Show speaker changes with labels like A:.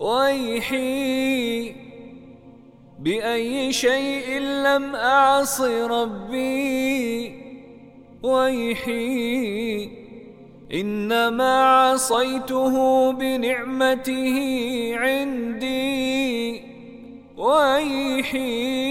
A: ويحي بأي شيء لم أعص ربي. ويحي إنما عصيته بنعمته عندي. ويحي